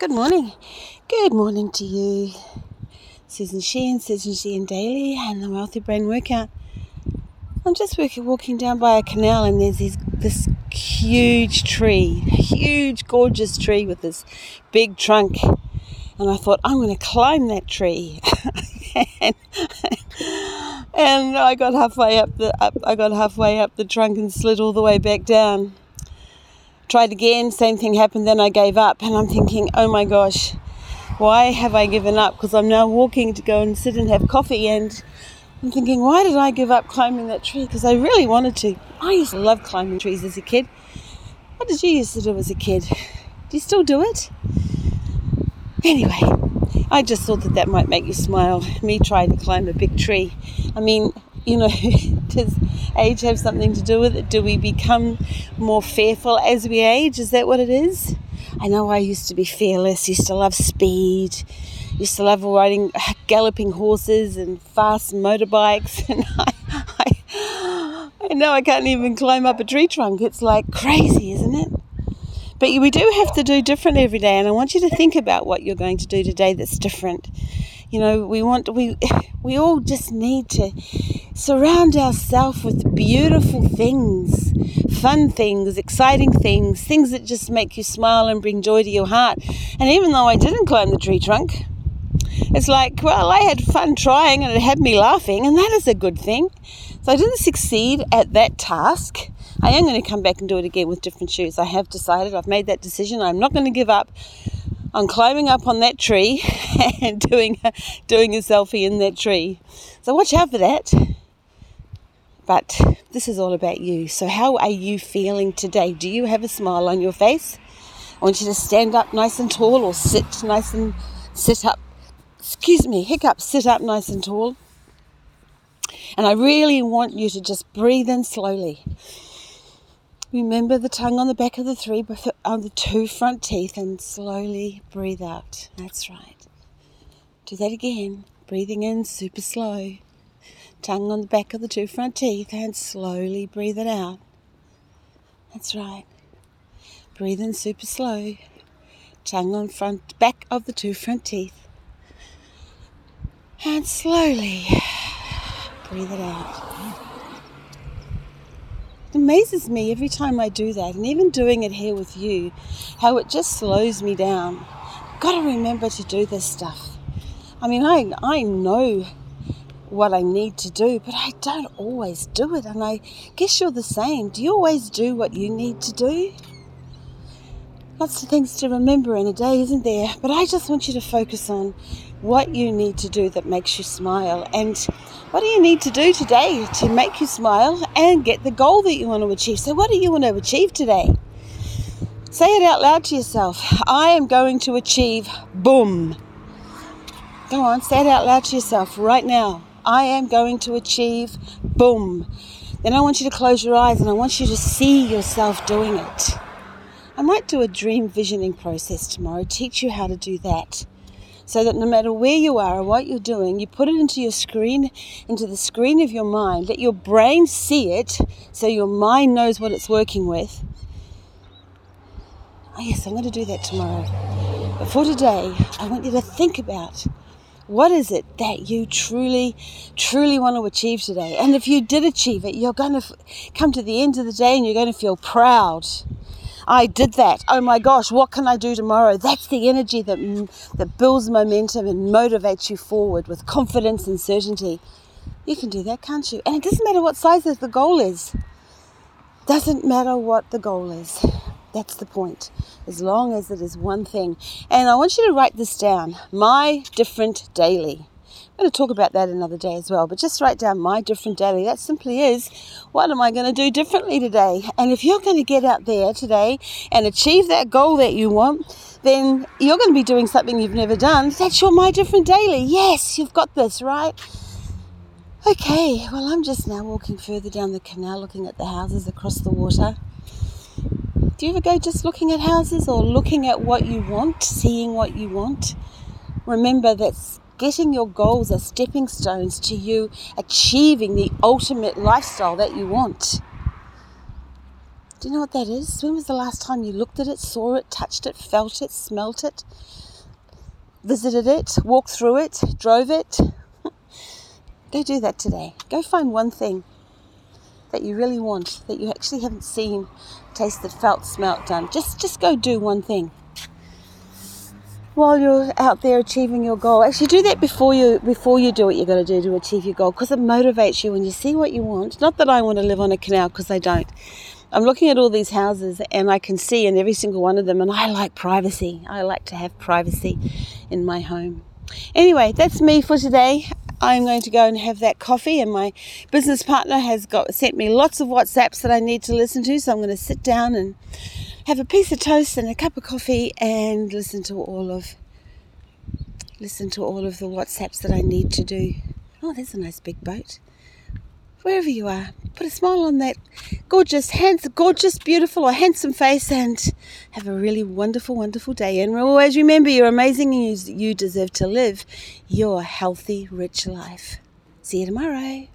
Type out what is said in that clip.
Good morning. Good morning to you. Susan Sheehan, Susan Sheehan Daily, and the Wealthy Brain Workout. I'm just walking down by a canal, and there's this, this huge tree, huge, gorgeous tree with this big trunk. And I thought, I'm going to climb that tree. and, and I got halfway up the up, I got halfway up the trunk and slid all the way back down tried again, same thing happened, then I gave up. And I'm thinking, oh my gosh, why have I given up? Because I'm now walking to go and sit and have coffee. And I'm thinking, why did I give up climbing that tree? Because I really wanted to. I used to love climbing trees as a kid. What did you used to do as a kid? Do you still do it? Anyway, I just thought that that might make you smile. Me trying to climb a big tree. I mean, you know, does age have something to do with it? Do we become more fearful as we age? Is that what it is? I know I used to be fearless, used to love speed, used to love riding galloping horses and fast motorbikes, and I, I, I know I can't even climb up a tree trunk. It's like crazy, isn't it? But we do have to do different every day, and I want you to think about what you're going to do today that's different. You know, we want we we all just need to surround ourselves with beautiful things, fun things, exciting things, things that just make you smile and bring joy to your heart. And even though I didn't climb the tree trunk, it's like, well, I had fun trying and it had me laughing, and that is a good thing. So I didn't succeed at that task. I am going to come back and do it again with different shoes. I have decided, I've made that decision. I'm not going to give up on climbing up on that tree and doing doing a selfie in that tree. So watch out for that. But this is all about you. So, how are you feeling today? Do you have a smile on your face? I want you to stand up nice and tall or sit nice and sit up. Excuse me, hiccup, sit up nice and tall. And I really want you to just breathe in slowly. Remember the tongue on the back of the three, on the two front teeth, and slowly breathe out. That's right. Do that again. Breathing in super slow tongue on the back of the two front teeth and slowly breathe it out. That's right. Breathe in super slow. Tongue on front back of the two front teeth. And slowly breathe it out. It amazes me every time I do that, and even doing it here with you, how it just slows me down. Got to remember to do this stuff. I mean, I, I know what I need to do, but I don't always do it. And I guess you're the same. Do you always do what you need to do? Lots of things to remember in a day, isn't there? But I just want you to focus on what you need to do that makes you smile. And what do you need to do today to make you smile and get the goal that you want to achieve? So, what do you want to achieve today? Say it out loud to yourself. I am going to achieve boom. Go on, say it out loud to yourself right now. I am going to achieve, boom. Then I want you to close your eyes and I want you to see yourself doing it. I might do a dream visioning process tomorrow, teach you how to do that. So that no matter where you are or what you're doing, you put it into your screen, into the screen of your mind. Let your brain see it so your mind knows what it's working with. Oh, yes, I'm going to do that tomorrow. But for today, I want you to think about what is it that you truly, truly want to achieve today? And if you did achieve it, you're going to f- come to the end of the day and you're going to feel proud. I did that. Oh my gosh, what can I do tomorrow? That's the energy that, that builds momentum and motivates you forward with confidence and certainty. You can do that, can't you? And it doesn't matter what size the goal is. Doesn't matter what the goal is. That's the point, as long as it is one thing. And I want you to write this down my different daily. I'm going to talk about that another day as well, but just write down my different daily. That simply is what am I going to do differently today? And if you're going to get out there today and achieve that goal that you want, then you're going to be doing something you've never done. That's your my different daily. Yes, you've got this, right? Okay, well, I'm just now walking further down the canal looking at the houses across the water. Do you ever go just looking at houses or looking at what you want, seeing what you want? Remember that getting your goals are stepping stones to you achieving the ultimate lifestyle that you want. Do you know what that is? When was the last time you looked at it, saw it, touched it, felt it, smelt it, visited it, walked through it, drove it? Go do that today. Go find one thing that you really want, that you actually haven't seen, tasted, felt, smelt, done. Just just go do one thing while you're out there achieving your goal. Actually, do that before you before you do what you're going to do to achieve your goal, because it motivates you when you see what you want. Not that I want to live on a canal, because I don't. I'm looking at all these houses and I can see in every single one of them, and I like privacy. I like to have privacy in my home. Anyway, that's me for today. I'm going to go and have that coffee, and my business partner has got sent me lots of WhatsApps that I need to listen to. So I'm going to sit down and have a piece of toast and a cup of coffee and listen to all of listen to all of the WhatsApps that I need to do. Oh, there's a nice big boat. Wherever you are, put a smile on that gorgeous, handsome, gorgeous, beautiful, or handsome face, and have a really wonderful, wonderful day. And always remember, you're amazing, and you, you deserve to live your healthy, rich life. See you tomorrow.